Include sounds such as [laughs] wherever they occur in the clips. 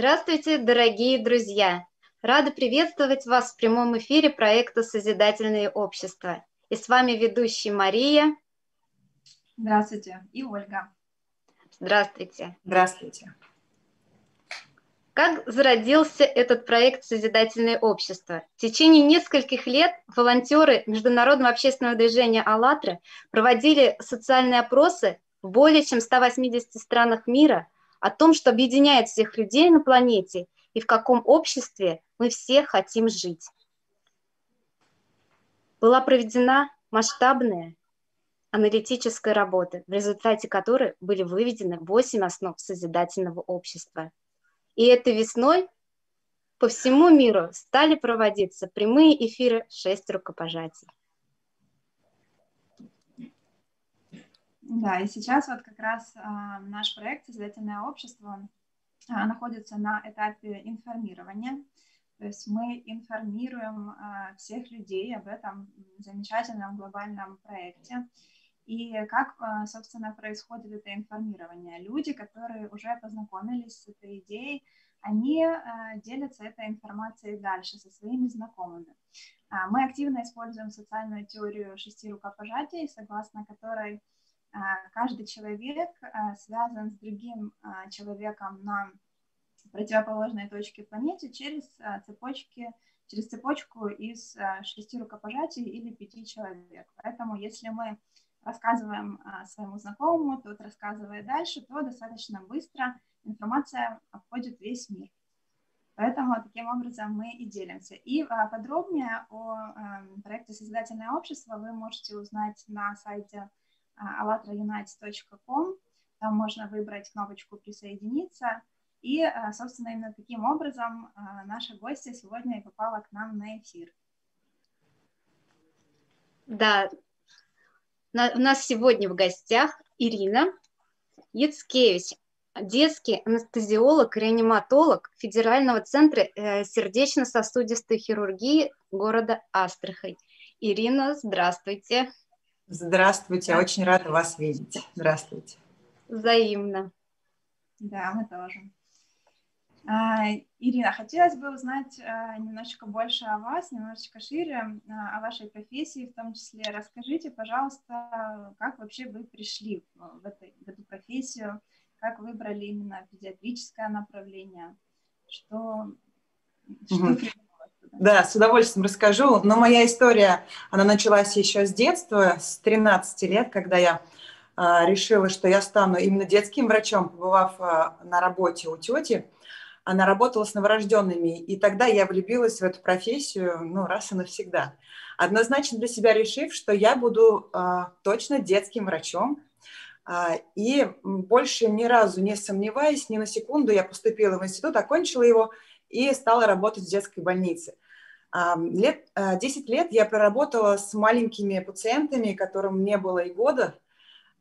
Здравствуйте, дорогие друзья! Рада приветствовать вас в прямом эфире проекта «Созидательные общества». И с вами ведущая Мария. Здравствуйте. И Ольга. Здравствуйте. Здравствуйте. Как зародился этот проект «Созидательное общество»? В течение нескольких лет волонтеры Международного общественного движения «АЛЛАТРА» проводили социальные опросы в более чем 180 странах мира о том, что объединяет всех людей на планете и в каком обществе мы все хотим жить. Была проведена масштабная аналитическая работа, в результате которой были выведены 8 основ созидательного общества. И этой весной по всему миру стали проводиться прямые эфиры «Шесть рукопожатий». Да, и сейчас вот как раз а, наш проект «Созидательное общество» а, находится на этапе информирования. То есть мы информируем а, всех людей об этом замечательном глобальном проекте. И как, а, собственно, происходит это информирование? Люди, которые уже познакомились с этой идеей, они а, делятся этой информацией дальше со своими знакомыми. А, мы активно используем социальную теорию шести рукопожатий, согласно которой каждый человек а, связан с другим а, человеком на противоположной точке планеты через цепочки, через цепочку из шести рукопожатий или пяти человек. Поэтому если мы рассказываем своему знакомому, тот рассказывает дальше, то достаточно быстро информация обходит весь мир. Поэтому таким образом мы и делимся. И подробнее о проекте «Созидательное общество» вы можете узнать на сайте allatraunites.com. Там можно выбрать кнопочку «Присоединиться». И, а, собственно, именно таким образом а, наша гостья сегодня и попала к нам на эфир. Да, у нас сегодня в гостях Ирина Яцкевич, детский анестезиолог, реаниматолог Федерального центра э, сердечно-сосудистой хирургии города Астрахань. Ирина, здравствуйте. Здравствуйте, очень рада вас видеть. Здравствуйте. Взаимно. Да, мы тоже. А, Ирина, хотелось бы узнать а, немножечко больше о вас, немножечко шире а, о вашей профессии, в том числе расскажите, пожалуйста, как вообще вы пришли в, этой, в эту профессию, как выбрали именно педиатрическое направление, что, что угу. Да, с удовольствием расскажу. Но моя история, она началась еще с детства, с 13 лет, когда я а, решила, что я стану именно детским врачом, побывав а, на работе у тети. Она работала с новорожденными, и тогда я влюбилась в эту профессию, ну, раз и навсегда. Однозначно для себя решив, что я буду а, точно детским врачом, и больше ни разу не сомневаясь, ни на секунду я поступила в институт, окончила его и стала работать в детской больнице. Лет, 10 э, лет я проработала с маленькими пациентами, которым не было и года,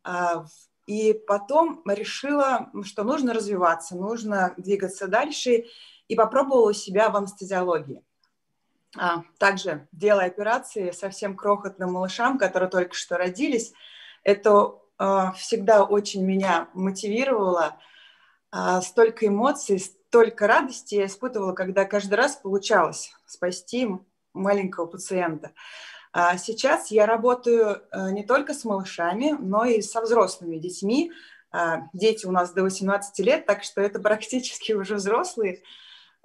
а, и потом решила, что нужно развиваться, нужно двигаться дальше, и попробовала себя в анестезиологии. А, также делая операции совсем крохотным малышам, которые только что родились, это а, всегда очень меня мотивировало, столько эмоций, столько радости я испытывала, когда каждый раз получалось спасти маленького пациента. А сейчас я работаю э, не только с малышами, но и со взрослыми детьми. А, дети у нас до 18 лет, так что это практически уже взрослые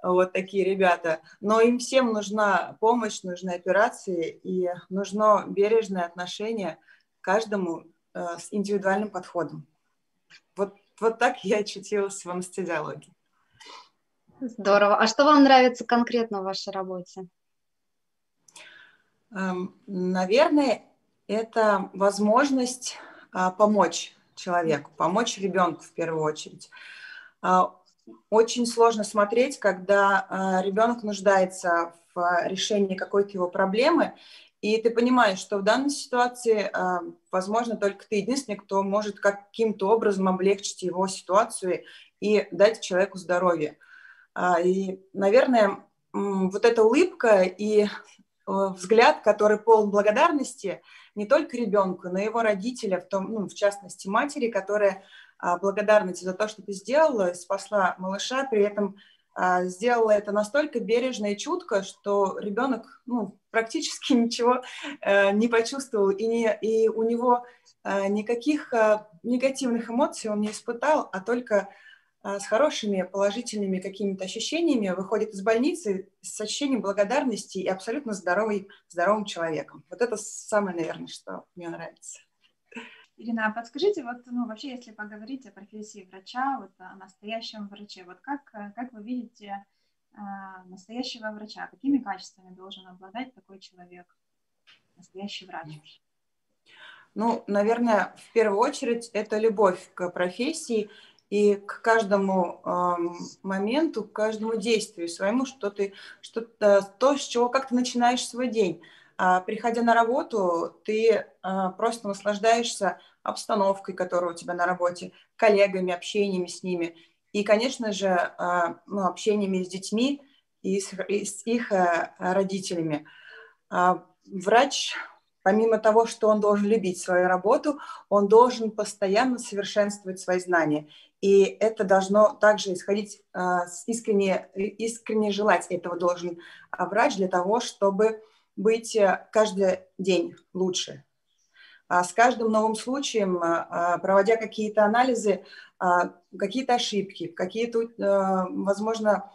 вот такие ребята. Но им всем нужна помощь, нужны операции и нужно бережное отношение каждому э, с индивидуальным подходом. Вот, вот так я очутилась в анестезиологии. Здорово. А что вам нравится конкретно в вашей работе? Эм, наверное, это возможность а, помочь человеку, помочь ребенку в первую очередь. А, очень сложно смотреть, когда а, ребенок нуждается в решении какой-то его проблемы, и ты понимаешь, что в данной ситуации, возможно, только ты единственный, кто может каким-то образом облегчить его ситуацию и дать человеку здоровье. И, наверное, вот эта улыбка и Э, взгляд, который полон благодарности не только ребенку, но и его родителя, в, том, ну, в частности матери, которая а, благодарна тебе за то, что ты сделала, спасла малыша, при этом а, сделала это настолько бережно и чутко, что ребенок ну, практически [laughs] ничего э, не почувствовал, и, не, и у него э, никаких негативных эмоций он не испытал, а только с хорошими положительными какими-то ощущениями выходит из больницы с ощущением благодарности и абсолютно здоровый, здоровым человеком. Вот это самое, наверное, что мне нравится. Ирина, а подскажите, вот, ну, вообще, если поговорить о профессии врача, вот о настоящем враче, вот как, как вы видите э, настоящего врача? Какими качествами должен обладать такой человек, настоящий врач? Ну, наверное, в первую очередь это любовь к профессии и к каждому э, моменту, к каждому действию своему, что ты, что то, с чего как ты начинаешь свой день. А, приходя на работу, ты а, просто наслаждаешься обстановкой, которая у тебя на работе, коллегами, общениями с ними. И, конечно же, а, ну, общениями с детьми и с, и с их родителями. Врач, помимо того, что он должен любить свою работу, он должен постоянно совершенствовать свои знания. И это должно также исходить искренне, искренне желать этого должен врач для того, чтобы быть э, каждый день лучше. А с каждым новым случаем, проводя какие-то анализы, какие-то ошибки, какие-то, э, возможно,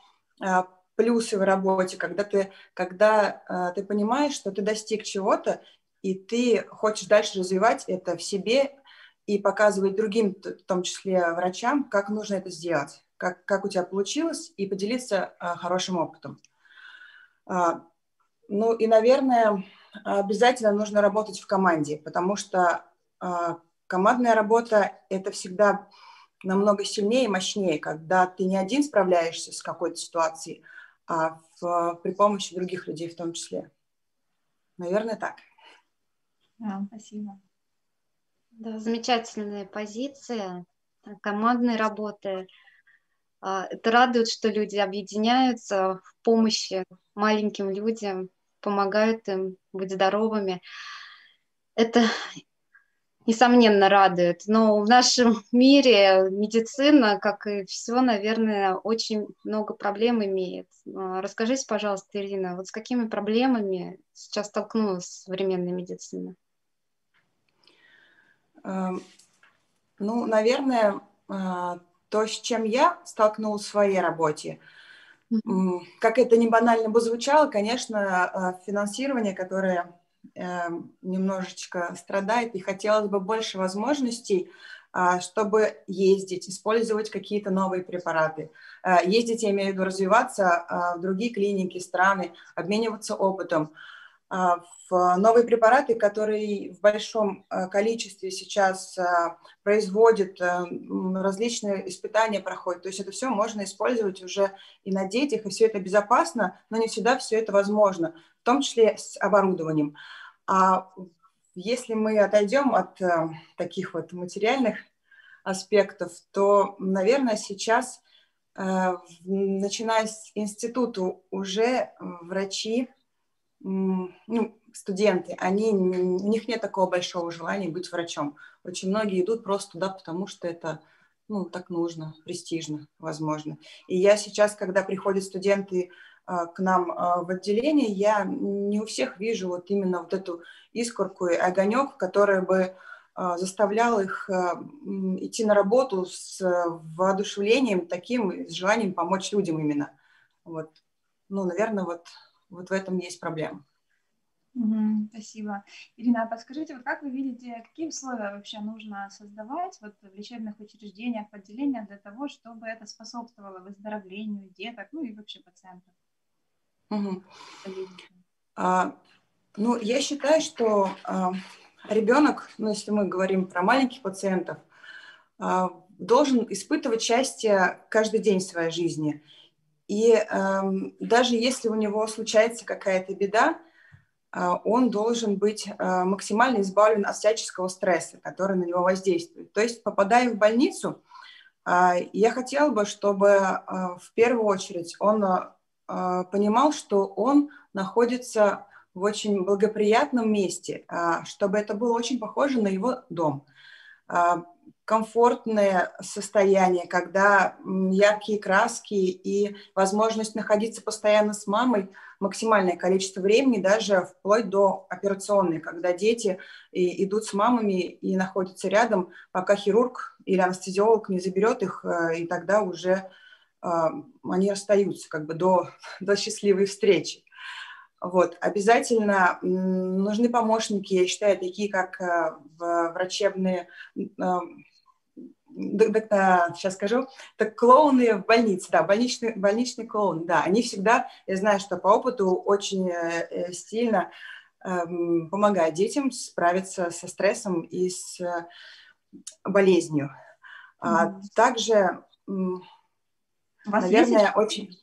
плюсы в работе, когда ты, когда ты понимаешь, что ты достиг чего-то, и ты хочешь дальше развивать это в себе и показывать другим, в том числе врачам, как нужно это сделать, как, как у тебя получилось, и поделиться хорошим опытом. Ну и, наверное, обязательно нужно работать в команде, потому что э, командная работа – это всегда намного сильнее и мощнее, когда ты не один справляешься с какой-то ситуацией, а в, при помощи других людей в том числе. Наверное, так. Спасибо. Да, замечательная позиция командной работы. А, это радует, что люди объединяются в помощи маленьким людям, помогают им быть здоровыми. Это несомненно радует. Но в нашем мире медицина, как и все, наверное, очень много проблем имеет. А, расскажите, пожалуйста, Ирина, вот с какими проблемами сейчас столкнулась современная медицина? Эм, ну, наверное, а, то, с чем я столкнулась в своей работе – как это не банально бы звучало, конечно, а, финансирование, которое эм, немножечко страдает, и хотелось бы больше возможностей, а, чтобы ездить, использовать какие-то новые препараты. А, ездить, я имею в виду, развиваться в другие клиники, страны, обмениваться опытом. А, в новые препараты, которые в большом а, количестве сейчас а, производят, различные испытания проходят. То есть это все можно использовать уже и на детях, и все это безопасно, но не всегда все это возможно, в том числе с оборудованием. А если мы отойдем от таких вот материальных аспектов, то, наверное, сейчас, начиная с института, уже врачи ну, студенты, они, у них нет такого большого желания быть врачом. Очень многие идут просто туда, потому что это, ну, так нужно, престижно, возможно. И я сейчас, когда приходят студенты а, к нам а, в отделение, я не у всех вижу вот именно вот эту искорку и огонек, который бы а, заставлял их идти на работу с воодушевлением таким, с желанием помочь людям именно. Вот. Ну, наверное, вот вот в этом есть проблема. Угу, спасибо. Ирина, а подскажите, вот как вы видите, какие условия вообще нужно создавать вот в лечебных учреждениях, отделениях для того, чтобы это способствовало выздоровлению деток, ну и вообще пациентов? Угу. А, ну, я считаю, что а, ребенок, ну, если мы говорим про маленьких пациентов, а, должен испытывать счастье каждый день в своей жизни – и э, даже если у него случается какая-то беда, э, он должен быть э, максимально избавлен от всяческого стресса, который на него воздействует. То есть, попадая в больницу, э, я хотела бы, чтобы э, в первую очередь он э, понимал, что он находится в очень благоприятном месте, э, чтобы это было очень похоже на его дом. Комфортное состояние, когда яркие краски и возможность находиться постоянно с мамой максимальное количество времени, даже вплоть до операционной, когда дети и идут с мамами и находятся рядом, пока хирург или анестезиолог не заберет их, э, и тогда уже э, они расстаются как бы до, [laughs] до счастливой встречи. Вот. Обязательно нужны помощники, я считаю, такие как э, врачебные сейчас скажу, так клоуны в больнице, да, больничный, больничный клоун, да, они всегда, я знаю, что по опыту очень э, э сильно э, помогают детям справиться со стрессом и с э, болезнью. Mm-hmm. А, также, наверное, есть...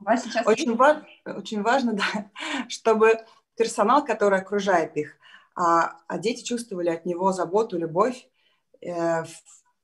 очень... Вас сейчас очень, ва- очень важно, [laughs] да, чтобы персонал, который окружает их, а, а дети чувствовали от него заботу, любовь, Э,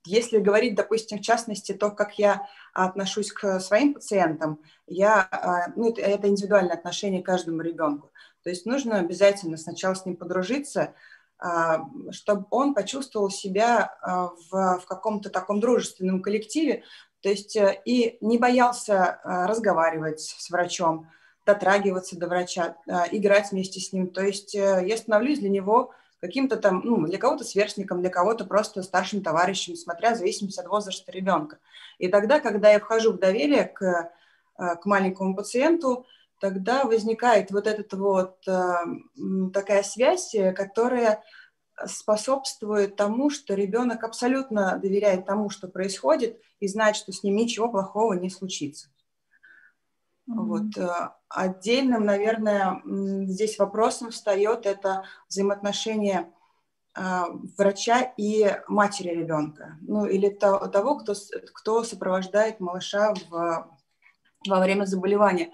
если говорить, допустим, в частности, то, как я отношусь к своим пациентам, я, а, ну, это, это индивидуальное отношение к каждому ребенку. То есть нужно обязательно сначала с ним подружиться, а, чтобы он почувствовал себя а, в, в каком-то таком дружественном коллективе, то есть э, и не боялся разговаривать с врачом, дотрагиваться до врача, играть вместе с ним. То есть э, я становлюсь для него каким-то там, ну, для кого-то сверстником, для кого-то просто старшим товарищем, смотря в зависимости от возраста ребенка. И тогда, когда я вхожу в доверие к, э, к маленькому пациенту, тогда возникает вот эта вот э, такая связь, которая способствует тому, что ребенок абсолютно доверяет тому, что происходит, и знает, что с ним ничего плохого не случится. Mm-hmm. Вот. Э, отдельным, наверное, здесь вопросом встает это взаимоотношение а, врача и матери ребенка, ну или того, кто, кто сопровождает малыша в, во время заболевания.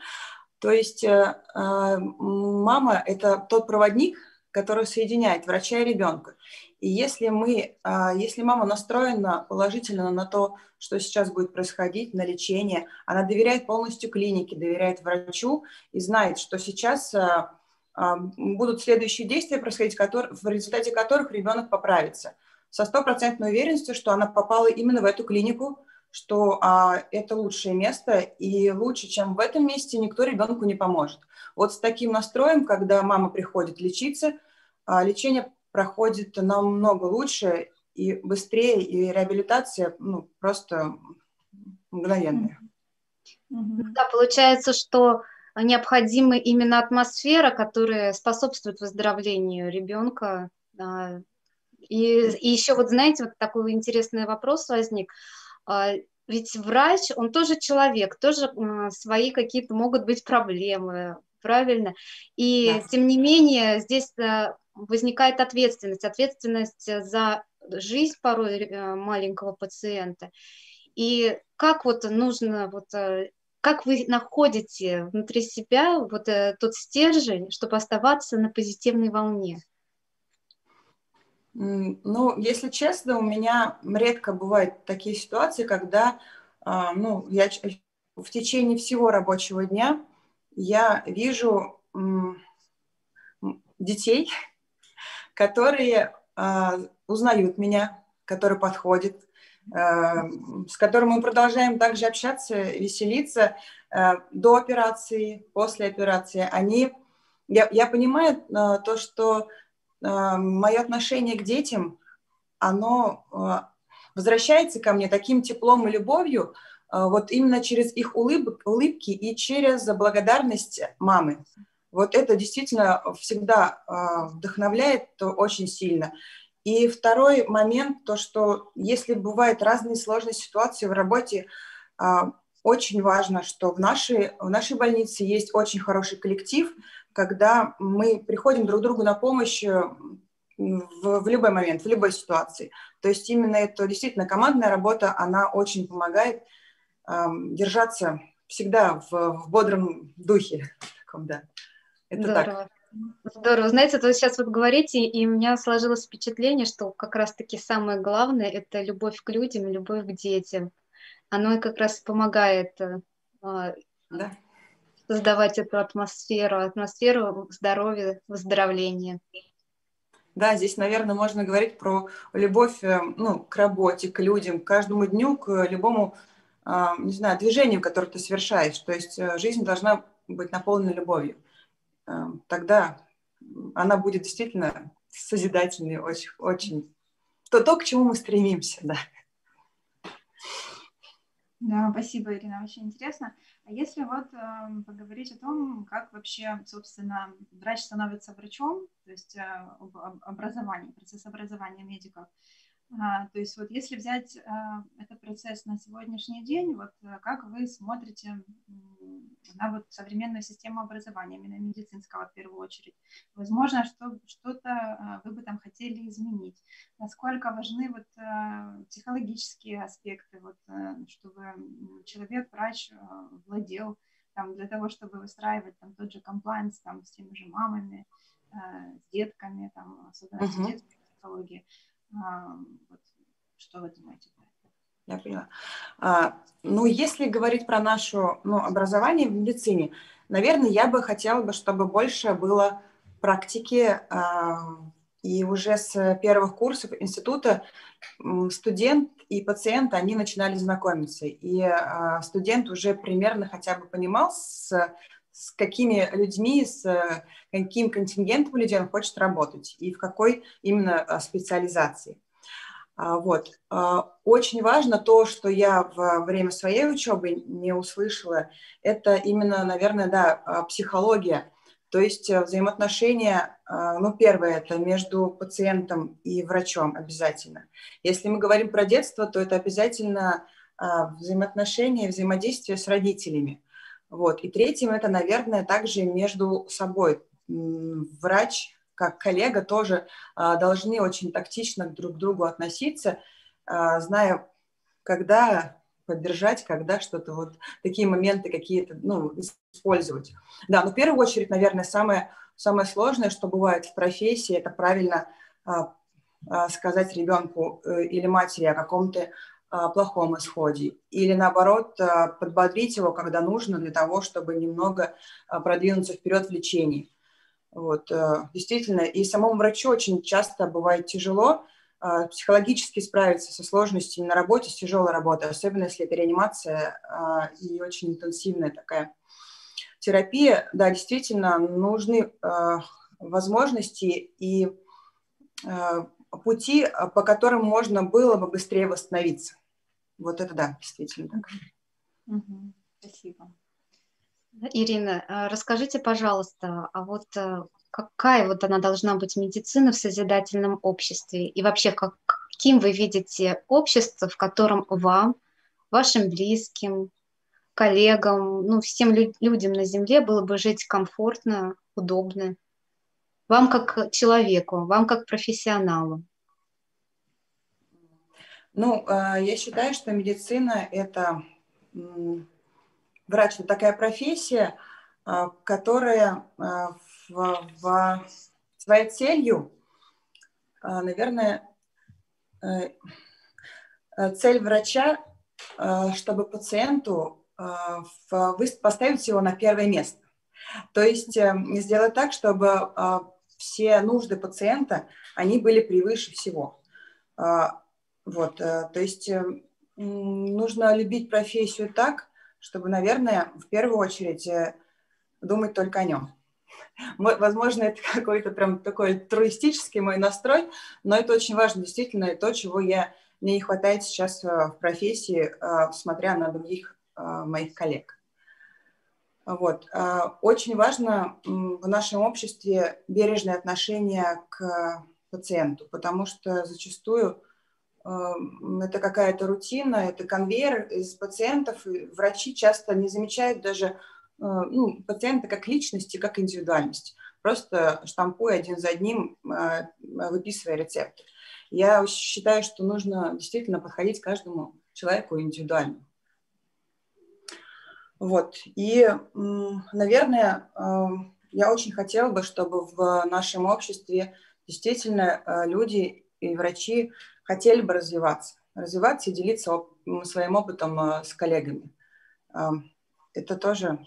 То есть э, мама – это тот проводник, который соединяет врача и ребенка. И если мы, а, если мама настроена положительно на то, что сейчас будет происходить, на лечение, она доверяет полностью клинике, доверяет врачу и знает, что сейчас а, а, будут следующие действия происходить, в результате которых ребенок поправится. Со стопроцентной уверенностью, что она попала именно в эту клинику, что а, это лучшее место, и лучше, чем в этом месте, никто ребенку не поможет. Вот с таким настроем, когда мама приходит лечиться, а, лечение проходит намного лучше и быстрее, и реабилитация ну, просто мгновенная. Да, получается, что необходима именно атмосфера, которая способствует выздоровлению ребенка. И, и еще вот, знаете, вот такой интересный вопрос возник. А, ведь врач, он тоже человек, тоже свои какие-то могут быть проблемы, правильно? И да. тем не менее здесь э, возникает ответственность, ответственность за жизнь порой э, маленького пациента. И как вот нужно, вот, э, как вы находите внутри себя вот тот стержень, чтобы оставаться на позитивной волне? Ну, если честно, у меня редко бывают такие ситуации, когда а, ну, я в течение всего рабочего дня я вижу детей, [laughs] которые а, узнают меня, которые подходят, а, с которыми мы продолжаем также общаться, веселиться до операции, после операции. Они, я, я понимаю то, что мое отношение к детям, оно возвращается ко мне таким теплом и любовью, вот именно через их улыб, улыбки и через благодарность мамы. Вот это действительно всегда вдохновляет очень сильно. И второй момент, то, что если бывают разные сложные ситуации в работе, очень важно, что в нашей, в нашей больнице есть очень хороший коллектив, когда мы приходим друг другу на помощь э, в, в любой момент, в любой ситуации. То есть именно это действительно командная работа, она очень помогает эм, держаться всегда в, в бодром духе. [laughs] Таком, да. Это Здорово. так. Здорово. Знаете, вы сейчас вот говорите, и у меня сложилось впечатление, что как раз-таки самое главное – это любовь к людям, любовь к детям. Оно как раз помогает э, да создавать эту атмосферу, атмосферу здоровья, выздоровления. Да, здесь, наверное, можно говорить про любовь э, ну, к работе, к людям, к каждому дню, к любому, а, не знаю, движению, которое ты совершаешь. То есть э, жизнь должна быть наполнена любовью. Э, тогда она будет действительно созидательной, очень, очень. То, то, к чему мы стремимся, да. Да, спасибо, Ирина, очень интересно. А если вот э, поговорить о том, как вообще, собственно, врач становится врачом, то есть э, об, об образовании, процесс образования медиков, то есть вот если взять а, этот процесс на сегодняшний день, вот а, как вы смотрите на вот современную систему образования, именно медицинского в первую очередь? Возможно, что что-то а, вы бы там хотели изменить. Насколько важны вот а, психологические аспекты, вот, а, чтобы человек, врач а, владел там, для того, чтобы выстраивать там тот же комплайнс там, с теми же мамами, а, с детками, там, особенно uh-huh. с детской психологией. Вот, что вы думаете Я поняла. А, ну, если говорить про наше ну, образование в медицине, наверное, я бы хотела бы, чтобы больше было практики, а, и уже с первых курсов института студент и пациент, они начинали знакомиться, и а, студент уже примерно хотя бы понимал, с, с какими людьми, с каким контингентом людей он хочет работать и в какой именно а, специализации. А, вот. А, очень важно то, что я во время своей учебы не услышала, это именно, наверное, да, психология, то есть э, взаимоотношения, ну, первое, это между пациентом и врачом обязательно. Если мы говорим про детство, то это обязательно взаимоотношения, взаимодействие с родителями. Вот. И третьим это, наверное, также между собой. Врач, как коллега, тоже а, должны очень тактично друг к другу относиться, а, зная, когда поддержать, когда что-то вот такие моменты какие-то ну, использовать. Да, но в первую очередь, наверное, самое, самое сложное, что бывает в профессии, это правильно а, сказать ребенку э, или матери о каком-то плохом исходе, или наоборот подбодрить его, когда нужно, для того, чтобы немного продвинуться вперед в лечении. Вот, э, действительно, и самому врачу очень часто бывает тяжело психологически справиться со сложностями на работе, с тяжелой работой, особенно если это реанимация и очень интенсивная такая терапия. Да, действительно, нужны возможности и пути, по которым можно было бы быстрее восстановиться. Вот это да, действительно так. Спасибо. Ирина, а расскажите, пожалуйста, а вот э, какая вот она должна быть медицина в созидательном обществе? И вообще, как, каким вы видите общество, в котором вам, вашим близким, коллегам, ну, всем лю- людям на Земле было бы жить комфортно, удобно? Вам как человеку, вам как профессионалу? Ну, э, я считаю, что медицина – это врач – это такая профессия, э, которая э, в, в своей целью, наверное, цель врача, чтобы пациенту поставить его на первое место. То есть сделать так, чтобы все нужды пациента, они были превыше всего. Вот, э, то есть э, нужно любить профессию так, чтобы, наверное, в первую очередь э, думать только о нем. [laughs] Возможно, это [laughs] какой-то прям такой туристический мой настрой, но это очень важно, действительно, и то, чего я, мне не хватает сейчас в профессии, смотря на других моих коллег. Вот. Очень важно в нашем обществе бережное отношение к пациенту, потому что зачастую это какая-то рутина, это конвейер из пациентов. И врачи часто не замечают даже э, ну, пациента как личности, как индивидуальность, просто штампуя один за одним, э, выписывая рецепты. Я считаю, что нужно действительно подходить каждому человеку индивидуально. Вот. И, наверное, эм, я очень хотела бы, чтобы в нашем обществе действительно э, люди и врачи хотели бы развиваться, развиваться и делиться оп- своим опытом э, с коллегами. Это тоже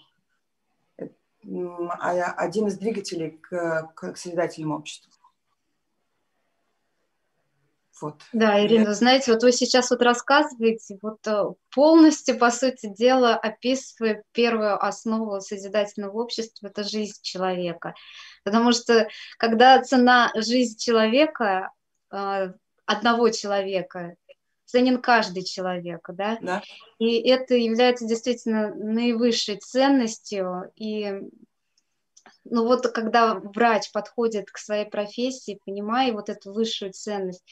э, один из двигателей к, к созидательному обществу. Вот. Да, Ирина, Это... знаете, вот вы сейчас вот рассказываете, вот э, полностью, по сути дела, описывая первую основу созидательного общества, это жизнь человека. Потому что когда цена жизни человека, одного человека, ценен каждый человек, да? да. И это является действительно наивысшей ценностью. И ну вот когда врач подходит к своей профессии, понимая вот эту высшую ценность,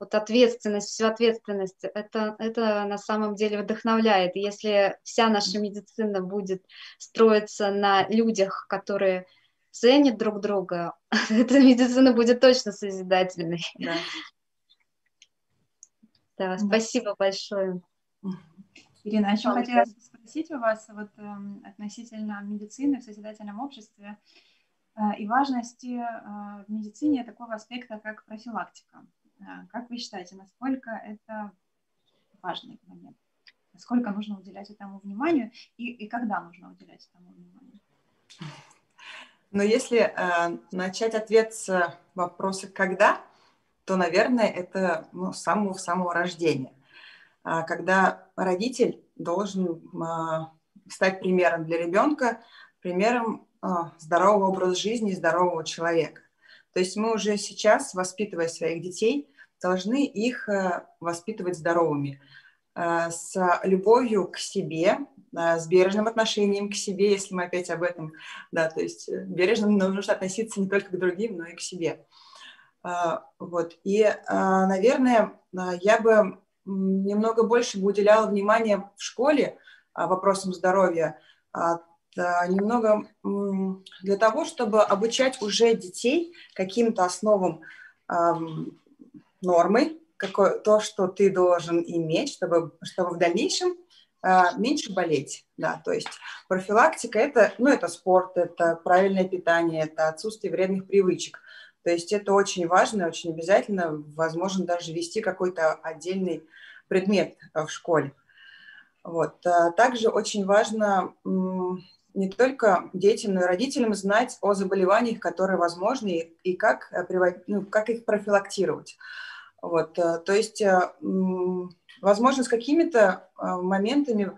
вот ответственность, всю ответственность, это, это на самом деле вдохновляет. И если вся наша медицина будет строиться на людях, которые ценят друг друга, [laughs] эта медицина будет точно созидательной. Да. Да, спасибо большое. Ирина, еще хотела спросить у вас вот, э, относительно медицины в созидательном обществе э, и важности э, в медицине такого аспекта, как профилактика. Э, как вы считаете, насколько это важный момент? Насколько нужно уделять этому вниманию и, и когда нужно уделять этому вниманию? Но если э, начать ответ с вопроса «когда», то, наверное, это ну, с самого-самого рождения. А, когда родитель должен а, стать примером для ребенка, примером а, здорового образа жизни здорового человека. То есть мы уже сейчас, воспитывая своих детей, должны их воспитывать здоровыми, с любовью к себе, с бережным отношением к себе, если мы опять об этом, да, то есть бережно нужно относиться не только к другим, но и к себе. Вот. И, наверное, я бы немного больше бы уделяла внимания в школе вопросам здоровья, немного для того, чтобы обучать уже детей каким-то основам нормы, какое, то, что ты должен иметь, чтобы, чтобы в дальнейшем меньше болеть, да, то есть профилактика это, ну, это спорт, это правильное питание, это отсутствие вредных привычек, то есть это очень важно, очень обязательно, возможно, даже вести какой-то отдельный предмет э, в школе. Вот. А также очень важно не только детям, но и родителям знать о заболеваниях, которые возможны, и как, э, ну, как их профилактировать. Вот. Э, то есть, возможно, с какими-то моментами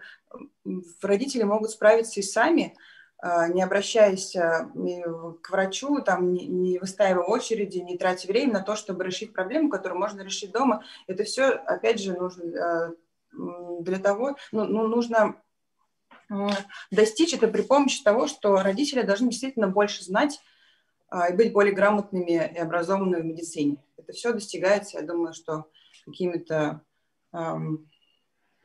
родители могут справиться и сами, не обращаясь к врачу, там, не выстаивая очереди, не тратя время на то, чтобы решить проблему, которую можно решить дома. Это все, опять же, нужно для того, ну, ну, нужно достичь это при помощи того, что родители должны действительно больше знать и быть более грамотными и образованными в медицине. Это все достигается, я думаю, что какими-то ну,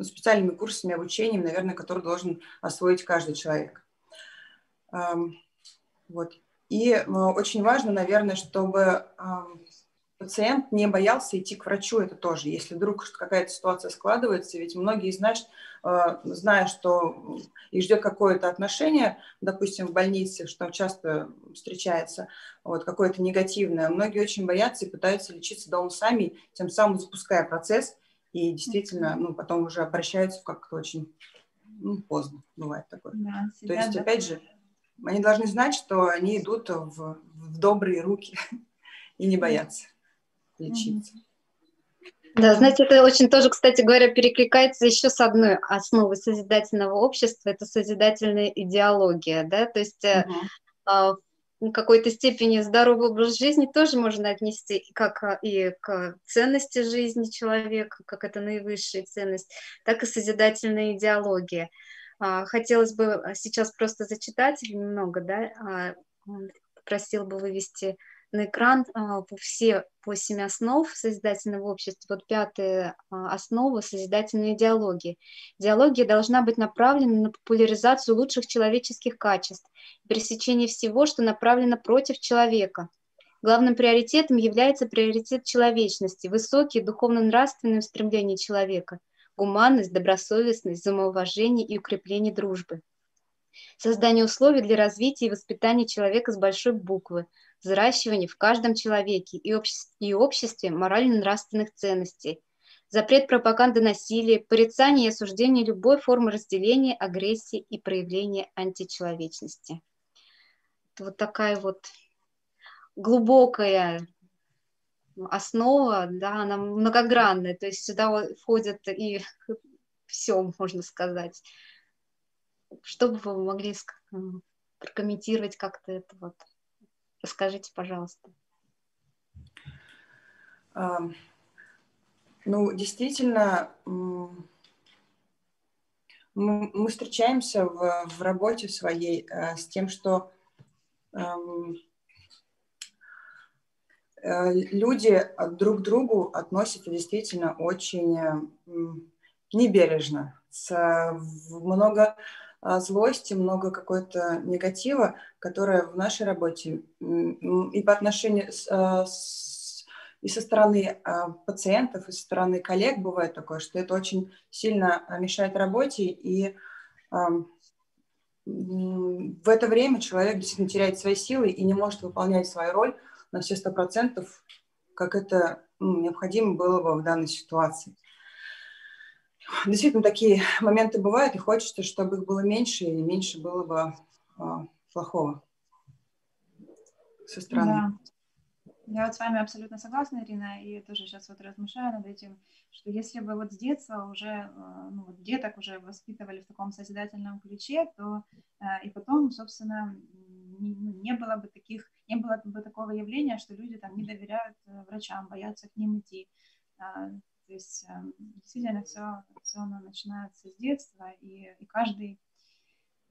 специальными курсами, обучением, наверное, которые должен освоить каждый человек. Вот. И э, очень важно, наверное, чтобы пациент не боялся идти к врачу, это тоже, если вдруг какая-то ситуация складывается, ведь многие, знаешь, э, зная, что их ждет какое-то отношение, допустим, в больнице, что часто встречается, вот, какое-то негативное, многие очень боятся и пытаются лечиться дома сами, тем самым запуская процесс, и действительно, ну, потом уже обращаются как-то очень ну, поздно, бывает такое. Да, То есть, да. опять же, они должны знать, что они идут в, в добрые руки [laughs] и не боятся лечиться. Да, знаете, это очень тоже, кстати говоря, перекликается еще с одной основой созидательного общества, это созидательная идеология, да, то есть угу. в какой-то степени здоровый образ жизни тоже можно отнести как а, и к ценности жизни человека, как это наивысшая ценность, так и созидательная идеология. А, хотелось бы сейчас просто зачитать немного, да, а, просил бы вывести на экран а, все восемь основ созидательного общества. Вот пятая основа – созидательной идеологии. Идеология должна быть направлена на популяризацию лучших человеческих качеств, пресечение всего, что направлено против человека. Главным приоритетом является приоритет человечности, высокие духовно-нравственные устремления человека – гуманность, добросовестность, самоуважение и укрепление дружбы. Создание условий для развития и воспитания человека с большой буквы, взращивание в каждом человеке и, обще- и обществе морально-нравственных ценностей, запрет пропаганды насилия, порицание и осуждение любой формы разделения, агрессии и проявления античеловечности. Это вот такая вот глубокая основа, да, она многогранная, то есть сюда входят и [laughs] все, можно сказать. Что бы вы могли прокомментировать как-то это вот? Расскажите, пожалуйста. Ну, действительно, мы встречаемся в, в работе своей э, с тем, что люди друг к другу относятся действительно очень э, небережно, с много злости, много какой-то негатива, которое в нашей работе и по отношению с, и со стороны пациентов, и со стороны коллег бывает такое, что это очень сильно мешает работе, и в это время человек действительно теряет свои силы и не может выполнять свою роль на все сто процентов, как это ну, необходимо было бы в данной ситуации. Действительно, такие моменты бывают, и хочется, чтобы их было меньше, и меньше было бы а, плохого со стороны. Да. Я вот с вами абсолютно согласна, Ирина, и тоже сейчас вот размышляю над этим, что если бы вот с детства уже, э, ну, вот деток уже воспитывали в таком созидательном ключе, то э, и потом, собственно, не, ну, не было бы таких, не было бы такого явления, что люди там не доверяют э, врачам, боятся к ним идти. А, то есть действительно все, все оно начинается с детства, и, и каждый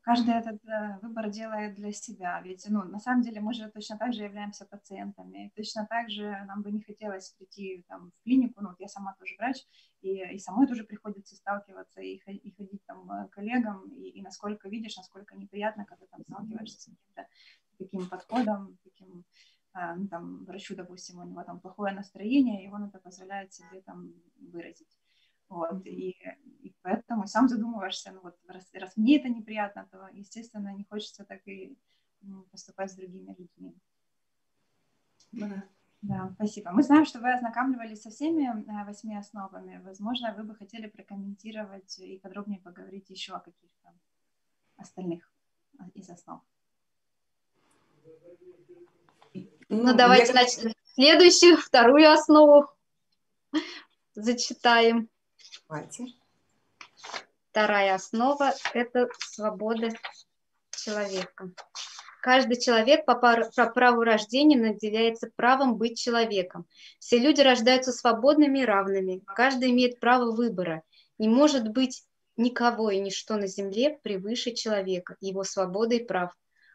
каждый этот э, выбор делает для себя. Ведь, ну, на самом деле мы же точно так же являемся пациентами. Точно так же нам бы не хотелось прийти там, в клинику, ну, вот я сама тоже врач, и, и самой тоже приходится сталкиваться и, и ходить там к коллегам, и, и насколько видишь, насколько неприятно, когда там сталкиваешься с каким-то таким подходом, таким а, ну, там, врачу, допустим, у него там плохое настроение, и он это позволяет себе там выразить. Вот, и, и поэтому сам задумываешься, ну вот раз, раз мне это неприятно, то, естественно, не хочется так и поступать с другими людьми. Да. Да, спасибо. Мы знаем, что вы ознакомливались со всеми э, восьми основами. Возможно, вы бы хотели прокомментировать и подробнее поговорить еще о каких-то остальных э, из основ. Ну, ну давайте я... начнем. Следующую, вторую основу зачитаем. Давайте. Вторая основа – это свобода человека. Каждый человек по праву рождения наделяется правом быть человеком. Все люди рождаются свободными и равными. Каждый имеет право выбора. Не может быть никого и ничто на земле превыше человека, его свободы и прав.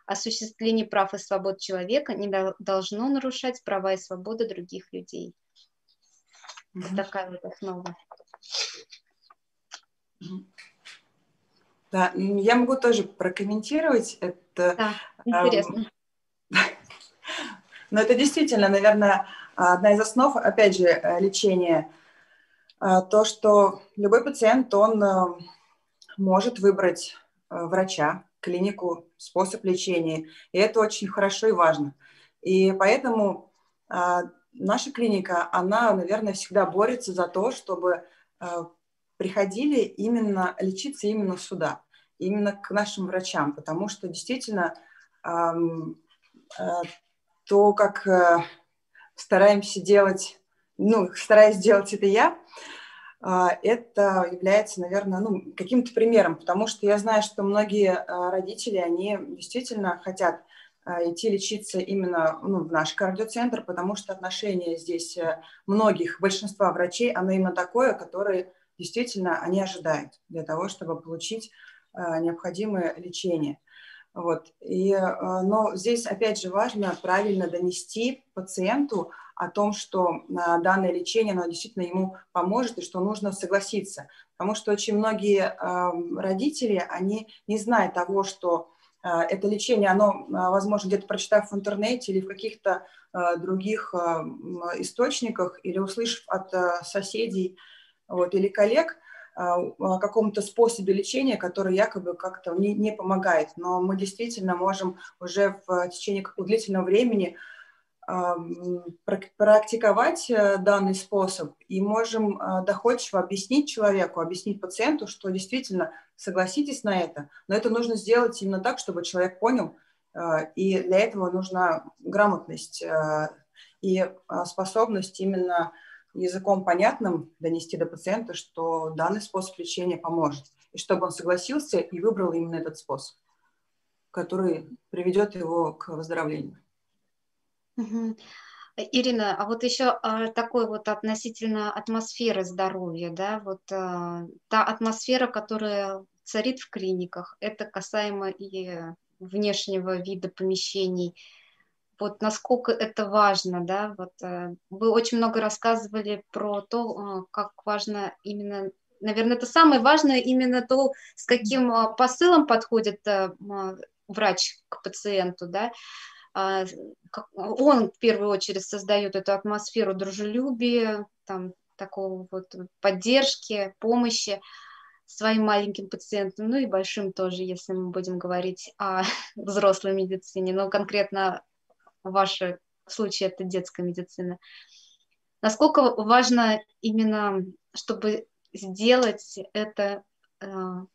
Осуществление прав и свобод человека не должно нарушать права и свободы других людей. Mm-hmm. Такая вот основа. Да, я могу тоже прокомментировать это. Да, интересно. [laughs] Но это действительно, наверное, одна из основ, опять же, э, лечения. А, то, что любой пациент, он э, может выбрать э, врача, клинику, способ лечения. И это очень хорошо и важно. И поэтому а, наша клиника, она, наверное, всегда борется за то, чтобы приходили именно лечиться именно сюда, именно к нашим врачам, потому что действительно э, то, как э, стараемся делать, ну, стараюсь делать это я, это является, наверное, ну, каким-то примером, потому что я знаю, что многие э, родители, они действительно хотят э, идти лечиться именно ну, в наш кардиоцентр, потому что отношение здесь э, многих, большинства врачей, оно именно такое, которое действительно они ожидают для того, чтобы получить необходимое лечение. Вот. И, э, но здесь, опять же, важно правильно донести пациенту о том, что э, данное лечение, оно действительно ему поможет и что нужно согласиться. Потому что очень многие родители, они не знают того, что это лечение, оно, возможно, где-то прочитав в интернете или в каких-то других источниках, или услышав от соседей, вот, или коллег а, каком-то способе лечения, который якобы как-то не, не помогает. Но мы действительно можем уже в течение длительного времени практиковать э, данный способ и можем э, доходчиво объяснить человеку, объяснить пациенту, что действительно согласитесь на это, но это нужно сделать именно так, чтобы человек понял, э, и для этого нужна грамотность и способность именно языком понятным донести до пациента, что данный способ лечения поможет, и чтобы он согласился и выбрал именно этот способ, который приведет его к выздоровлению. Ирина, а вот еще а, такой вот относительно атмосферы здоровья, да, вот а, та атмосфера, которая царит в клиниках, это касаемо и внешнего вида помещений, вот насколько это важно, да, вот э, вы очень много рассказывали про то, э, как важно именно, наверное, это самое важное именно то, с каким э, посылом подходит врач к пациенту, да, а, он в первую очередь создает эту атмосферу дружелюбия, там, такого вот поддержки, помощи своим маленьким пациентам, ну и большим тоже, если мы будем говорить о [laughs] взрослой медицине, но конкретно в вашем случае это детская медицина. Насколько важно именно, чтобы сделать это э,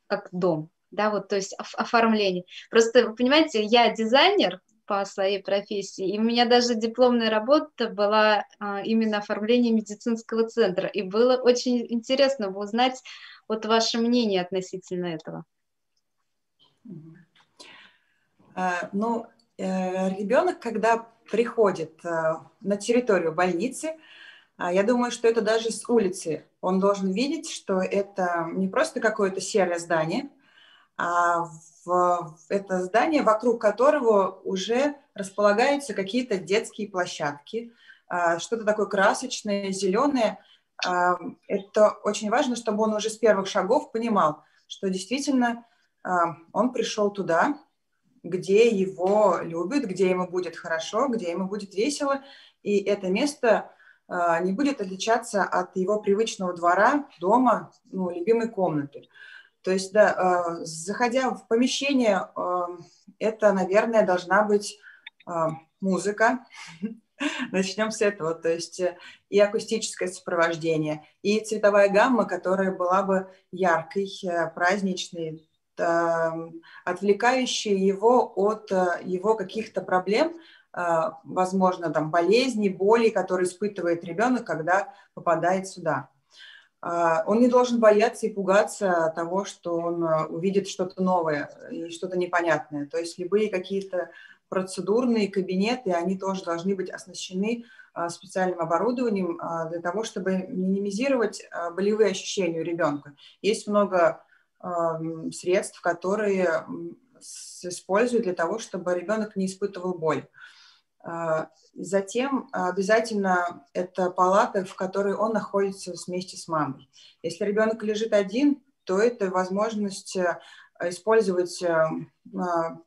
как дом, да, вот, то есть оформление. Просто, вы понимаете, я дизайнер по своей профессии, и у меня даже дипломная работа была а, именно оформление медицинского центра, и было очень интересно узнать вот ваше мнение относительно этого. Uh, ну, Э, ребенок, когда приходит э, на территорию больницы, а, я думаю, что это даже с улицы. Он должен видеть, что это не просто какое-то серое здание, а в это здание, вокруг которого уже располагаются какие-то детские площадки, а, что-то такое красочное, зеленое. А, это очень важно, чтобы он уже с первых шагов понимал, что действительно он пришел туда, где его любят, где ему будет хорошо, где ему будет весело, и это место э, не будет отличаться от его привычного двора, дома, ну, любимой комнаты. То есть, да, э, заходя в помещение, э, это, наверное, должна быть музыка. [laughs] Начнем с этого. То есть э, и акустическое сопровождение, и цветовая гамма, которая была бы яркой, э, праздничной, отвлекающие его от э, его каких-то проблем, э, возможно, там, болезней, болей, которые испытывает ребенок, когда попадает сюда. А, он не должен бояться и пугаться того, что он э, увидит что-то новое и что-то непонятное. То есть любые какие-то процедурные кабинеты, они тоже должны быть оснащены специальным оборудованием для того, чтобы минимизировать болевые ощущения у ребенка. Есть много средств, которые используют для того, чтобы ребенок не испытывал боль. А, затем обязательно это палата, в которой он находится вместе с мамой. Если ребенок лежит один, то это возможность э, использовать э, а,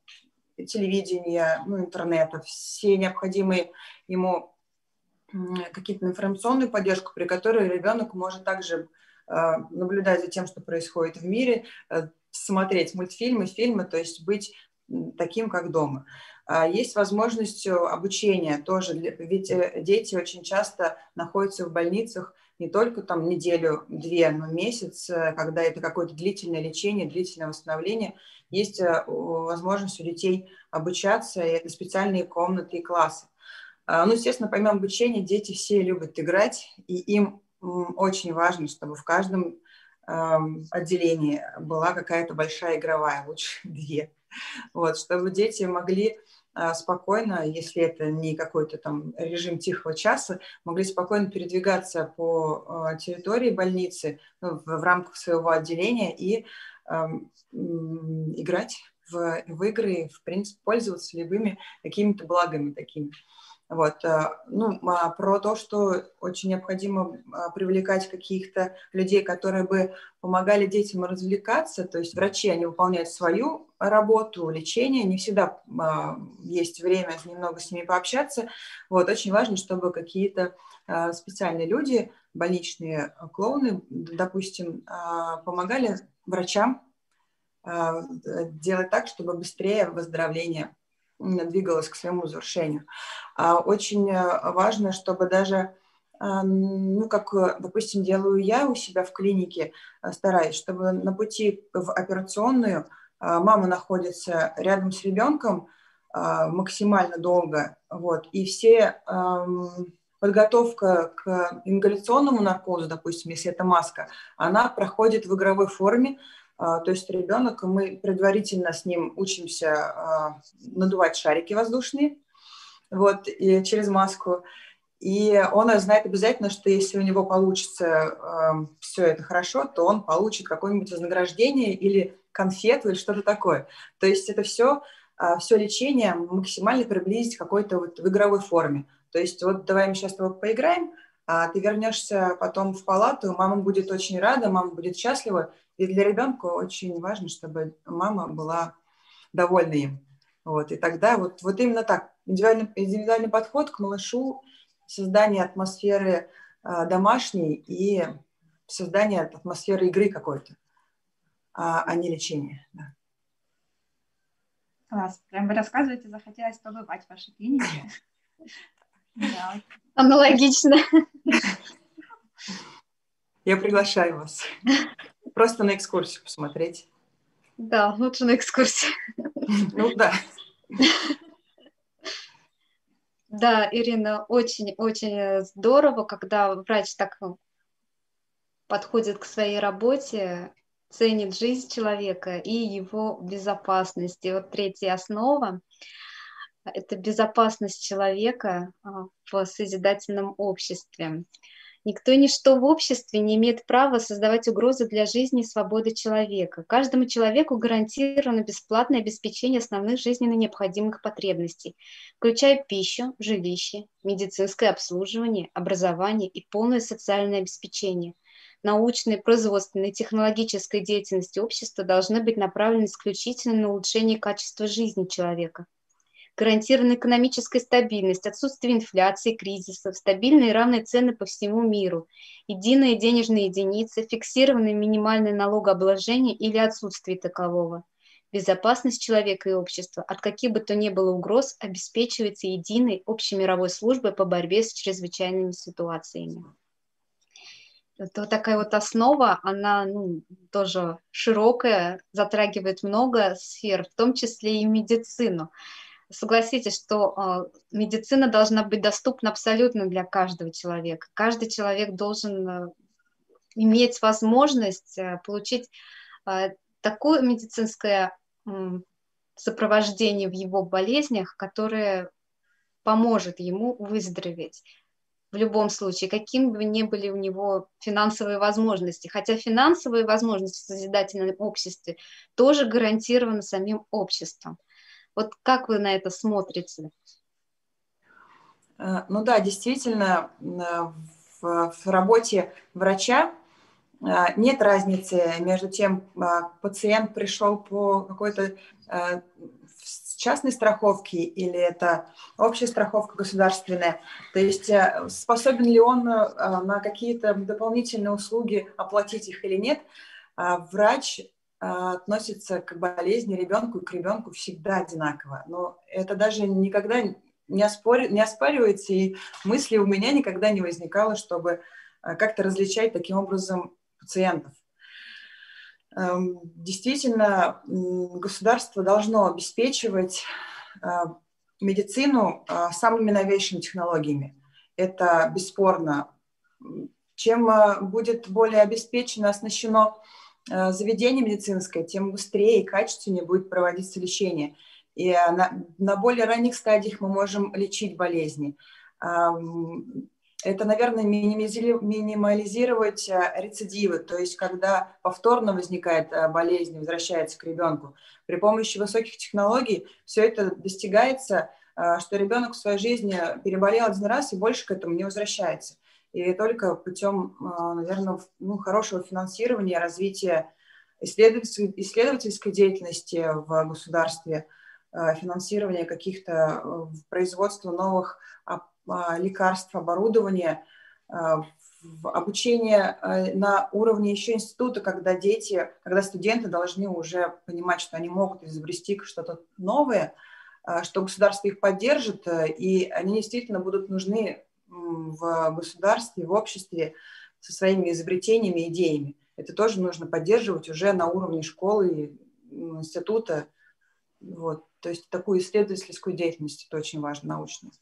телевидение, ну, интернета, все необходимые ему какие-то информационную поддержку, при которой ребенок может также наблюдать за тем, что происходит в мире, э, смотреть мультфильмы, фильмы, то есть быть таким, как дома. А, есть возможность обучения тоже, ведь э, дети очень часто находятся в больницах не только там неделю-две, но месяц, э, когда это какое-то длительное лечение, длительное восстановление, есть возможность у детей обучаться, и это специальные комнаты и классы. А, ну, естественно, помимо обучения, дети все любят играть, и им очень важно, чтобы в каждом отделении была какая-то большая игровая, лучше [laughs] две. Вот, чтобы дети могли а, спокойно, если это не какой-то там режим тихого часа, могли спокойно передвигаться по а, территории больницы ну, в, в рамках своего отделения и э, играть в, в игры, в принципе, пользоваться любыми какими-то благами такими. Вот. Э, ну, а про то, что очень необходимо а, привлекать каких-то людей, которые бы помогали детям развлекаться, то есть врачи, они выполняют свою работу, лечение, не всегда а, есть время немного с ними пообщаться. Вот. Очень важно, чтобы какие-то специальные люди, больничные клоуны, допустим, помогали врачам делать так, чтобы быстрее выздоровление двигалась к своему завершению. А очень э, важно, чтобы даже, а, ну, как, э, допустим, делаю я у себя в клинике, э, стараюсь, чтобы на пути в операционную а, мама находится рядом с ребенком, максимально долго. Вот. И все подготовка к ингаляционному наркозу, допустим, если это маска, она проходит в игровой форме. То есть ребенок, мы предварительно с ним учимся надувать шарики воздушные, вот, и через маску. И он знает обязательно, что если у него получится э, все это хорошо, то он получит какое-нибудь вознаграждение или конфету или что-то такое. То есть это все, э, все лечение максимально приблизить к какой-то вот в игровой форме. То есть вот давай мы сейчас с поиграем, а ты вернешься потом в палату, мама будет очень рада, мама будет счастлива. И для ребенка очень важно, чтобы мама была довольна им. Вот, и тогда вот, вот именно так, индивидуальный, индивидуальный подход к малышу – создание атмосферы а, домашней и создание атмосферы игры какой-то, а, а не лечения. Да. Класс. Прям вы рассказываете, захотелось побывать в вашей клинике. [laughs] Аналогично. Я приглашаю вас. [laughs] Просто на экскурсию посмотреть. Да, лучше на экскурсию. Ну да. Да, Ирина, очень-очень здорово, когда врач так подходит к своей работе, ценит жизнь человека и его безопасность. И вот третья основа – это безопасность человека а, в созидательном обществе. Никто и ничто в обществе не имеет права создавать угрозы для жизни и свободы человека. Каждому человеку гарантировано бесплатное обеспечение основных жизненно необходимых потребностей, включая пищу, жилище, медицинское обслуживание, образование и полное социальное обеспечение. Научная, производственная технологическая деятельность общества должны быть направлены исключительно на улучшение качества жизни человека – гарантирована экономическая стабильность, отсутствие инфляции, кризисов, стабильные и равные цены по всему миру, единая денежная единица, фиксированное минимальное налогообложение или отсутствие такового. Безопасность человека и общества от каких бы то ни было угроз обеспечивается единой общемировой службой по борьбе с чрезвычайными ситуациями. Вот такая вот основа, она ну, тоже широкая, затрагивает много сфер, в том числе и медицину согласитесь, что э, медицина должна быть доступна абсолютно для каждого человека. Каждый человек должен э, иметь возможность э, получить такое медицинское сопровождение в его болезнях, которое поможет ему выздороветь в любом случае, каким бы ни были у него финансовые возможности. Хотя финансовые возможности в созидательном обществе тоже гарантированы самим обществом. Вот как вы на это смотрите? Э, ну да, действительно, э, в, в работе врача э, нет разницы между тем, пациент пришел по какой-то частной страховке или это общая страховка государственная. То есть способен ли он на какие-то дополнительные услуги оплатить их или нет, врач а, относится к болезни ребенку и к ребенку всегда одинаково. Но это даже никогда не, оспор... не оспаривается, и мысли у меня никогда не возникало, чтобы а, как-то различать таким образом пациентов. Эм, действительно, государство должно обеспечивать а, медицину самыми новейшими технологиями. Это бесспорно. Чем будет более обеспечено, оснащено заведение медицинское, тем быстрее и качественнее будет проводиться лечение. И э, на, на более ранних стадиях мы можем лечить болезни. Это, наверное, минимализировать э, рецидивы, то есть когда повторно возникает болезнь, возвращается к ребенку. При помощи высоких технологий все это достигается, что ребенок в своей жизни переболел один раз и больше к этому не возвращается и только путем, а, наверное, ну, хорошего финансирования, развития исследовательской, деятельности в государстве, а, финансирования каких-то а, производства новых лекарств, оборудования, обучение на уровне еще института, когда дети, когда студенты должны уже понимать, что они могут изобрести что-то новое, что государство их поддержит, и они действительно будут нужны в государстве, в обществе со своими изобретениями, идеями. Это тоже нужно поддерживать уже на уровне школы, института. Вот. То есть такую исследовательскую деятельность, это очень важно, научную.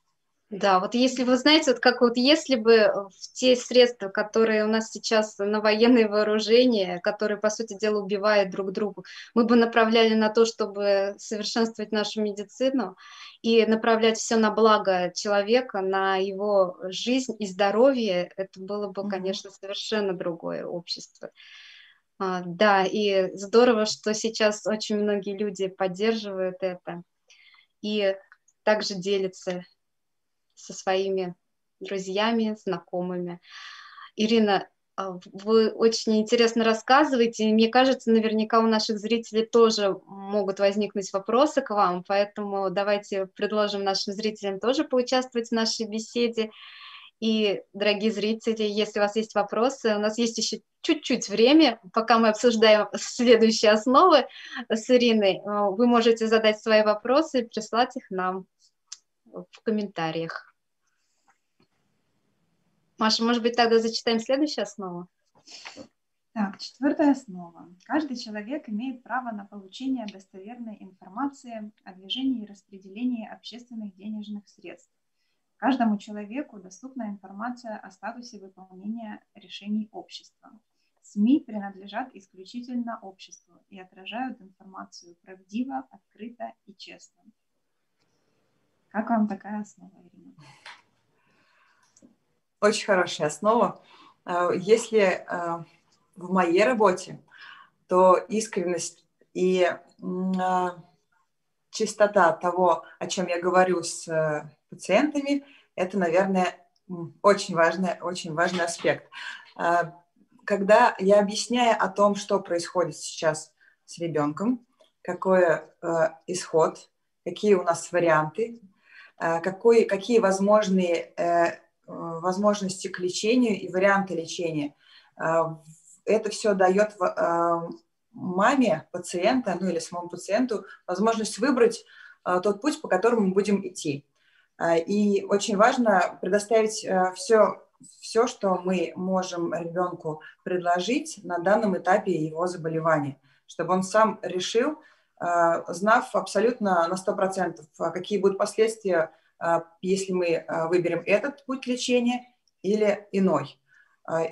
Да, вот если вы знаете, вот как вот если бы те средства, которые у нас сейчас на военные вооружения, которые, по сути дела, убивают друг друга, мы бы направляли на то, чтобы совершенствовать нашу медицину и направлять все на благо человека, на его жизнь и здоровье, это было бы, конечно, совершенно другое общество. А, да, и здорово, что сейчас очень многие люди поддерживают это и также делятся со своими друзьями, знакомыми. Ирина, а, вы очень интересно рассказываете, и мне кажется, наверняка у наших зрителей тоже могут возникнуть вопросы к вам, поэтому давайте предложим нашим зрителям тоже поучаствовать в нашей беседе. И, дорогие зрители, если у вас есть вопросы, у нас есть еще чуть-чуть время, пока мы обсуждаем следующие основы с Ириной, вы можете задать свои вопросы и прислать их нам в комментариях. Маша, может быть, тогда зачитаем следующую основу? Так, четвертая основа. Каждый человек имеет право на получение достоверной информации о движении и распределении общественных денежных средств. Каждому человеку доступна информация о статусе выполнения решений общества. СМИ принадлежат исключительно обществу и отражают информацию правдиво, открыто и честно. Как вам такая основа, Ирина? Очень хорошая основа. Э, если э, в моей работе, то искренность и э, чистота того, о чем я говорю с пациентами, это, наверное, очень важный, очень важный аспект. Когда я объясняю о том, что происходит сейчас с ребенком, какой исход, какие у нас варианты, какой, какие возможные Э, возможности к лечению и варианты лечения. А, это все дает а, маме пациента, ну или самому пациенту, возможность выбрать а, тот путь, по которому мы будем идти. И очень важно предоставить все, все, что мы можем ребенку предложить на данном этапе его заболевания, чтобы он сам решил, знав абсолютно на 100%, какие будут последствия а, если мы выберем этот путь лечения или иной.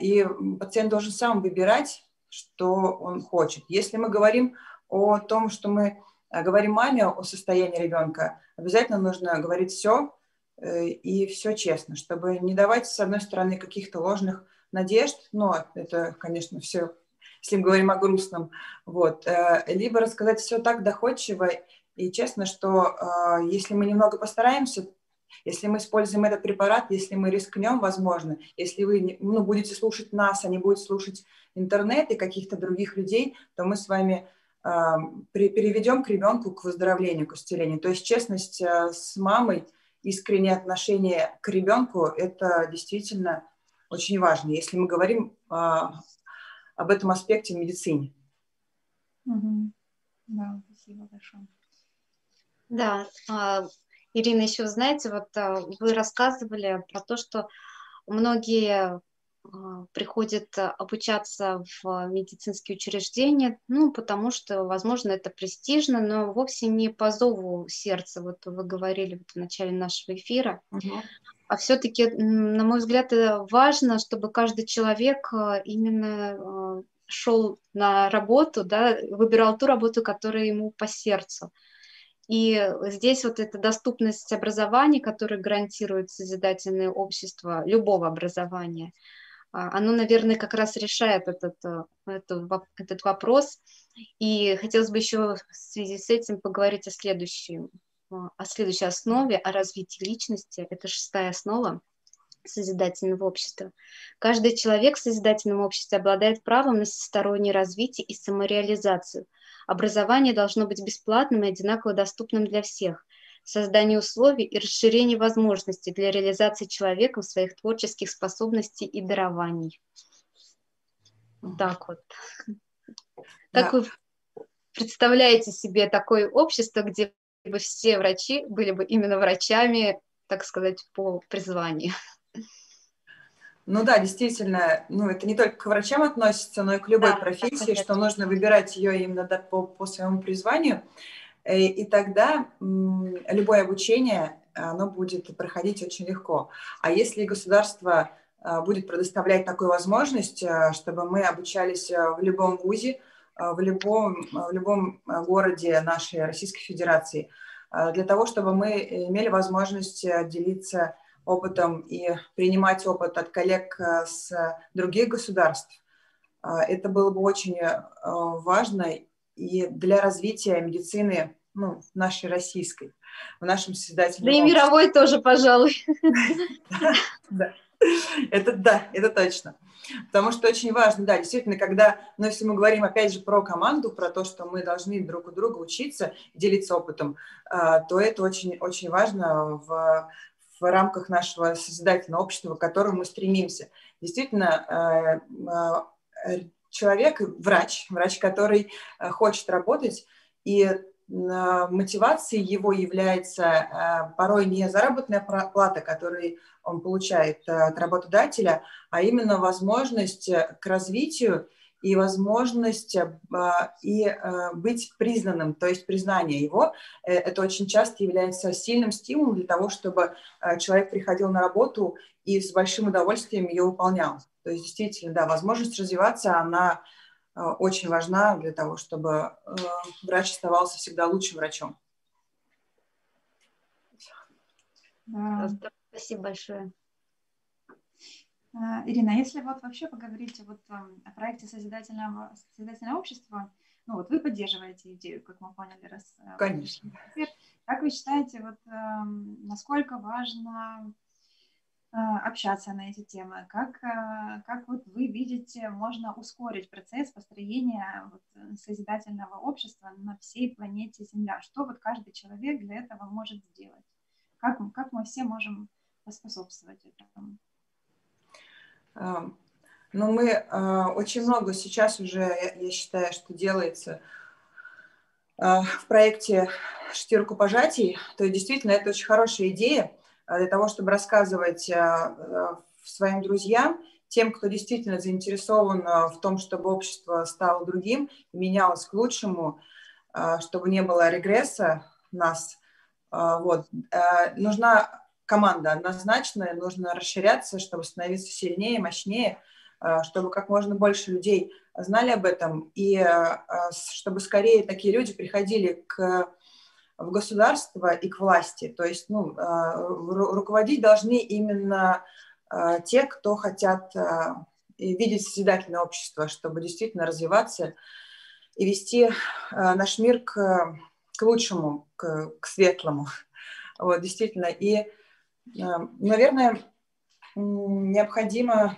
И пациент должен сам выбирать, что он хочет. Если мы говорим о том, что мы говорим маме о состоянии ребенка, обязательно нужно говорить все э, и все честно, чтобы не давать, с одной стороны, каких-то ложных надежд, но это, конечно, все, если мы говорим о грустном, вот, э, либо рассказать все так доходчиво и честно, что э, если мы немного постараемся, если мы используем этот препарат, если мы рискнем, возможно, если вы ну, будете слушать нас, а не будете слушать интернет и каких-то других людей, то мы с вами э, переведем к ребенку к выздоровлению, к исцелению. То есть честность э, с мамой, искреннее отношение к ребенку – это действительно очень важно, если мы говорим э, об этом аспекте в медицине. Угу. Да, спасибо большое. Да, а, Ирина, еще знаете, вот а, вы рассказывали про то, что многие а, приходят обучаться в медицинские учреждения, ну, потому что, возможно, это престижно, но вовсе не по зову сердца, вот вы говорили вот в начале нашего эфира. Угу. А все-таки, на мой взгляд, важно, чтобы каждый человек а, именно шел на работу, да, выбирал ту работу, которая ему по сердцу. И здесь вот эта доступность образования, которая гарантирует созидательное общество, любого образования, а, оно, наверное, как раз решает этот, э, этот, этот вопрос. И хотелось бы еще в связи с этим поговорить о следующем, о следующей основе, о развитии личности. Это шестая основа созидательного общества. Каждый человек в созидательном обществе обладает правом на всестороннее развитие и самореализацию. Образование должно быть бесплатным и одинаково доступным для всех. Создание условий и расширение возможностей для реализации человеком своих творческих способностей и дарований. Так вот. Как да. вы представляете себе такое общество, где бы все врачи были бы именно врачами, так сказать, по призванию? Ну да, действительно, ну это не только к врачам относится, но и к любой да, профессии, что нужно выбирать ее именно по, по своему призванию. И, и тогда любое обучение, оно будет проходить очень легко. А если государство будет предоставлять такую возможность, чтобы мы обучались в любом вузе, в любом, в любом городе нашей Российской Федерации, для того, чтобы мы имели возможность делиться опытом и принимать опыт от коллег с других государств, это было бы очень важно и для развития медицины ну, нашей российской, в нашем созидательном Да и мировой тоже, пожалуй. [laughs] Да, это да, это точно. Потому что очень важно, да, действительно, когда, ну, если мы говорим опять же про команду, про то, что мы должны друг у друга учиться, делиться опытом, а, то это очень, очень важно в, в рамках нашего созидательного общества, к которому мы стремимся. Действительно, э, э, человек, врач, врач, который э, хочет работать, и э, мотивацией его является э, порой не заработная плата, которую он получает от работодателя, а именно возможность к развитию и возможность и быть признанным, то есть признание его, это очень часто является сильным стимулом для того, чтобы человек приходил на работу и с большим удовольствием ее выполнял. То есть действительно, да, возможность развиваться, она э, очень важна для того, чтобы э, врач оставался всегда лучшим врачом. Да. Спасибо большое. Э, Ирина, если вот вообще поговорить вот о проекте созидательного, созидательного общества, ну вот вы поддерживаете идею, как мы поняли, раз. Конечно. Как вы считаете, вот эм, насколько важно а, общаться на эти темы? Как, а, как вот вы видите, можно ускорить процесс построения вот э, созидательного общества на всей планете Земля? Что вот каждый человек для этого может сделать? Как, как мы все можем поспособствовать этому? Ну, мы а, очень много сейчас уже, я считаю, что делается в проекте «Штирку пожатий», то действительно это очень хорошая идея, Э, для того, чтобы рассказывать э, э, своим друзьям, тем, кто действительно заинтересован в том, чтобы общество стало другим, менялось к лучшему, чтобы не было регресса нас. Вот. Нужна команда однозначно, нужно расширяться, чтобы становиться сильнее, мощнее, чтобы как можно больше людей знали об этом, и чтобы скорее такие люди приходили к в государство и к власти. То есть ну, а, руководить должны именно а, те, кто хотят а, видеть созидательное общество, чтобы действительно развиваться и вести наш мир к, к лучшему, к, к светлому. Вот, действительно. И, наверное, необходимо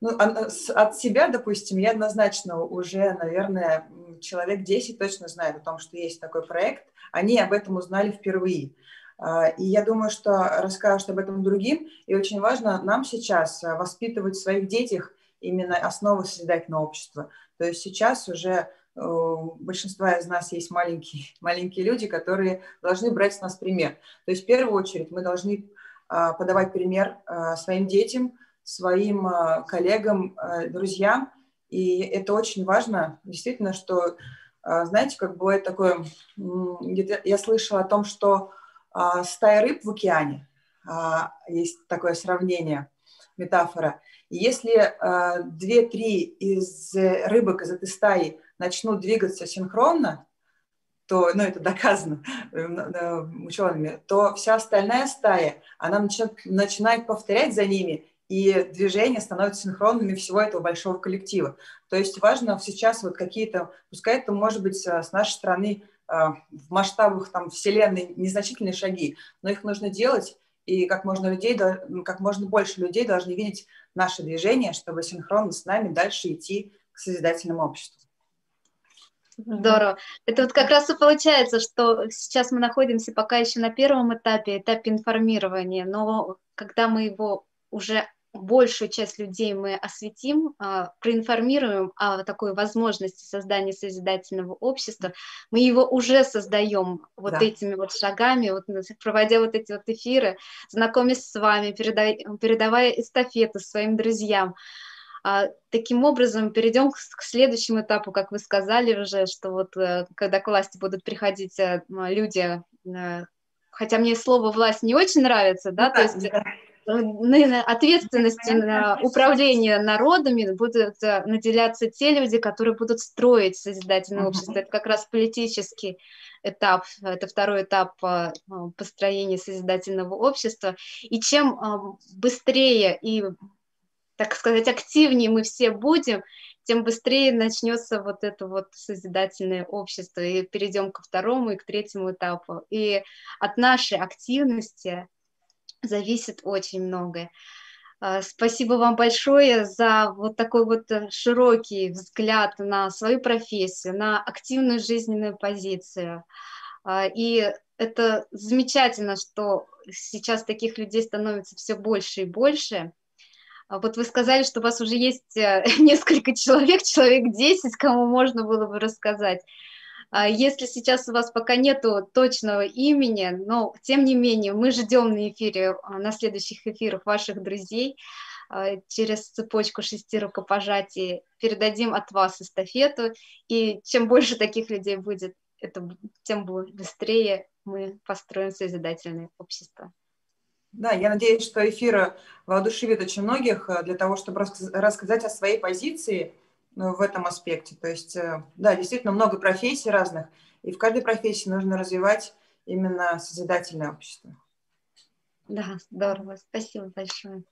ну, от себя, допустим, я однозначно уже, наверное, человек 10 точно знает о том, что есть такой проект. Они об этом узнали впервые. А, и я думаю, что расскажут об этом другим. И очень важно нам сейчас а, воспитывать в своих детях именно основы созидательного общества. То есть сейчас уже у большинства из нас есть маленькие, [laughs] маленькие люди, которые должны брать с нас пример. То есть в первую очередь мы должны а, подавать пример своим детям, своим коллегам, друзьям, и это очень важно, действительно, что, а, знаете, как бывает такое, я слышала о том, что а, стая рыб в океане, а, есть такое сравнение, метафора. Если две-три из рыбок из этой стаи начнут двигаться синхронно, то, ну, это доказано [laughs] э, учеными, то вся остальная стая, она начинает, начинает повторять за ними, и движения становятся синхронными всего этого большого коллектива. То есть важно сейчас вот какие-то, пускай это может быть э, с нашей стороны э, в масштабах там, Вселенной незначительные шаги, но их нужно делать, и как можно, людей, как можно больше людей должны видеть наше движение, чтобы синхронно с нами дальше идти к созидательному обществу. Здорово. Это вот как раз и получается, что сейчас мы находимся пока еще на первом этапе, этапе информирования, но когда мы его уже большую часть людей мы осветим, а, проинформируем о такой возможности создания созидательного общества, мы его уже создаем вот да. этими вот шагами, вот, проводя вот эти вот эфиры, знакомясь с вами, передавая, передавая эстафету своим друзьям. А, таким образом, перейдем к, к следующему этапу, как вы сказали уже, что вот э, когда к власти будут приходить э, люди, э, хотя мне слово власть не очень нравится, да, ну, то есть да. Ответственностью на управление народами будут наделяться те люди, которые будут строить созидательное общество. Это как раз политический этап, это второй этап построения созидательного общества. И чем быстрее и так сказать, активнее мы все будем, тем быстрее начнется вот это вот созидательное общество, и перейдем ко второму и к третьему этапу. И от нашей активности зависит очень многое. А, спасибо вам большое за вот такой вот широкий взгляд на свою профессию, на активную жизненную позицию. А, и это замечательно, что сейчас таких людей становится все больше и больше. А вот вы сказали, что у вас уже есть э, [laughs] несколько человек, человек 10, кому можно было бы рассказать. А если сейчас у вас пока нету точного имени, но тем не менее мы ждем на эфире, а, на следующих эфирах ваших друзей через цепочку шести рукопожатий передадим от вас эстафету, и чем больше таких людей будет, это, тем быстрее мы построим созидательное общество. Да, я надеюсь, что эфир воодушевит очень многих э, для того, чтобы рассказать о своей позиции в этом аспекте. То есть, э, да, действительно много профессий разных, и в каждой профессии нужно развивать именно созидательное общество. Да, здорово. Спасибо большое.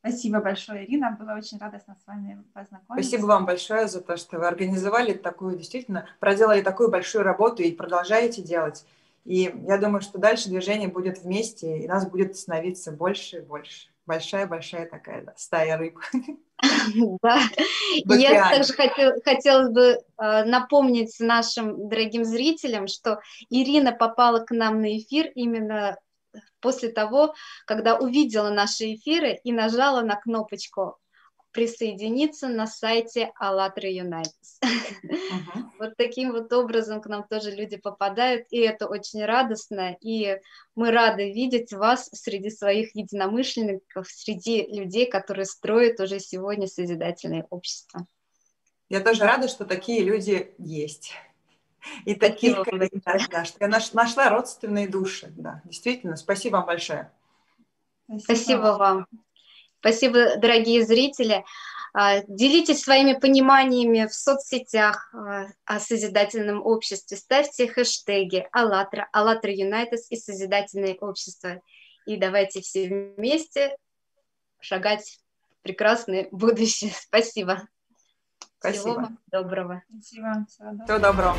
Спасибо большое, Ирина. Было очень радостно с вами познакомиться. Спасибо вам большое за то, что вы организовали такую, действительно, проделали такую большую работу и продолжаете делать. И я думаю, что дальше движение будет вместе, и нас будет становиться больше и больше. Большая-большая такая да, стая рыб. [laughs] [laughs] Да. Я также хотел, хотела бы э, напомнить нашим дорогим зрителям, что Ирина попала к нам на эфир именно после того, когда увидела наши эфиры и нажала на кнопочку присоединиться на сайте АЛЛАТРА Юнайтес. Uh-huh. вот таким вот образом к нам тоже люди попадают, и это очень радостно, и мы рады видеть вас среди своих единомышленников, среди людей, которые строят уже сегодня созидательное общество. Я тоже рада, что такие люди есть. И таких, да, да, что я нашла родственные души. Да, действительно, спасибо вам большое. Спасибо, спасибо вам. Спасибо, дорогие зрители. А, делитесь своими пониманиями в соцсетях а, о созидательном обществе. Ставьте хэштеги АЛЛАТРА, АЛЛАТРА Юнайтес и Созидательное общество. И давайте все вместе шагать в прекрасное будущее. Спасибо. [laughs] Спасибо. Всего доброго. Спасибо. Всего доброго. Всего доброго.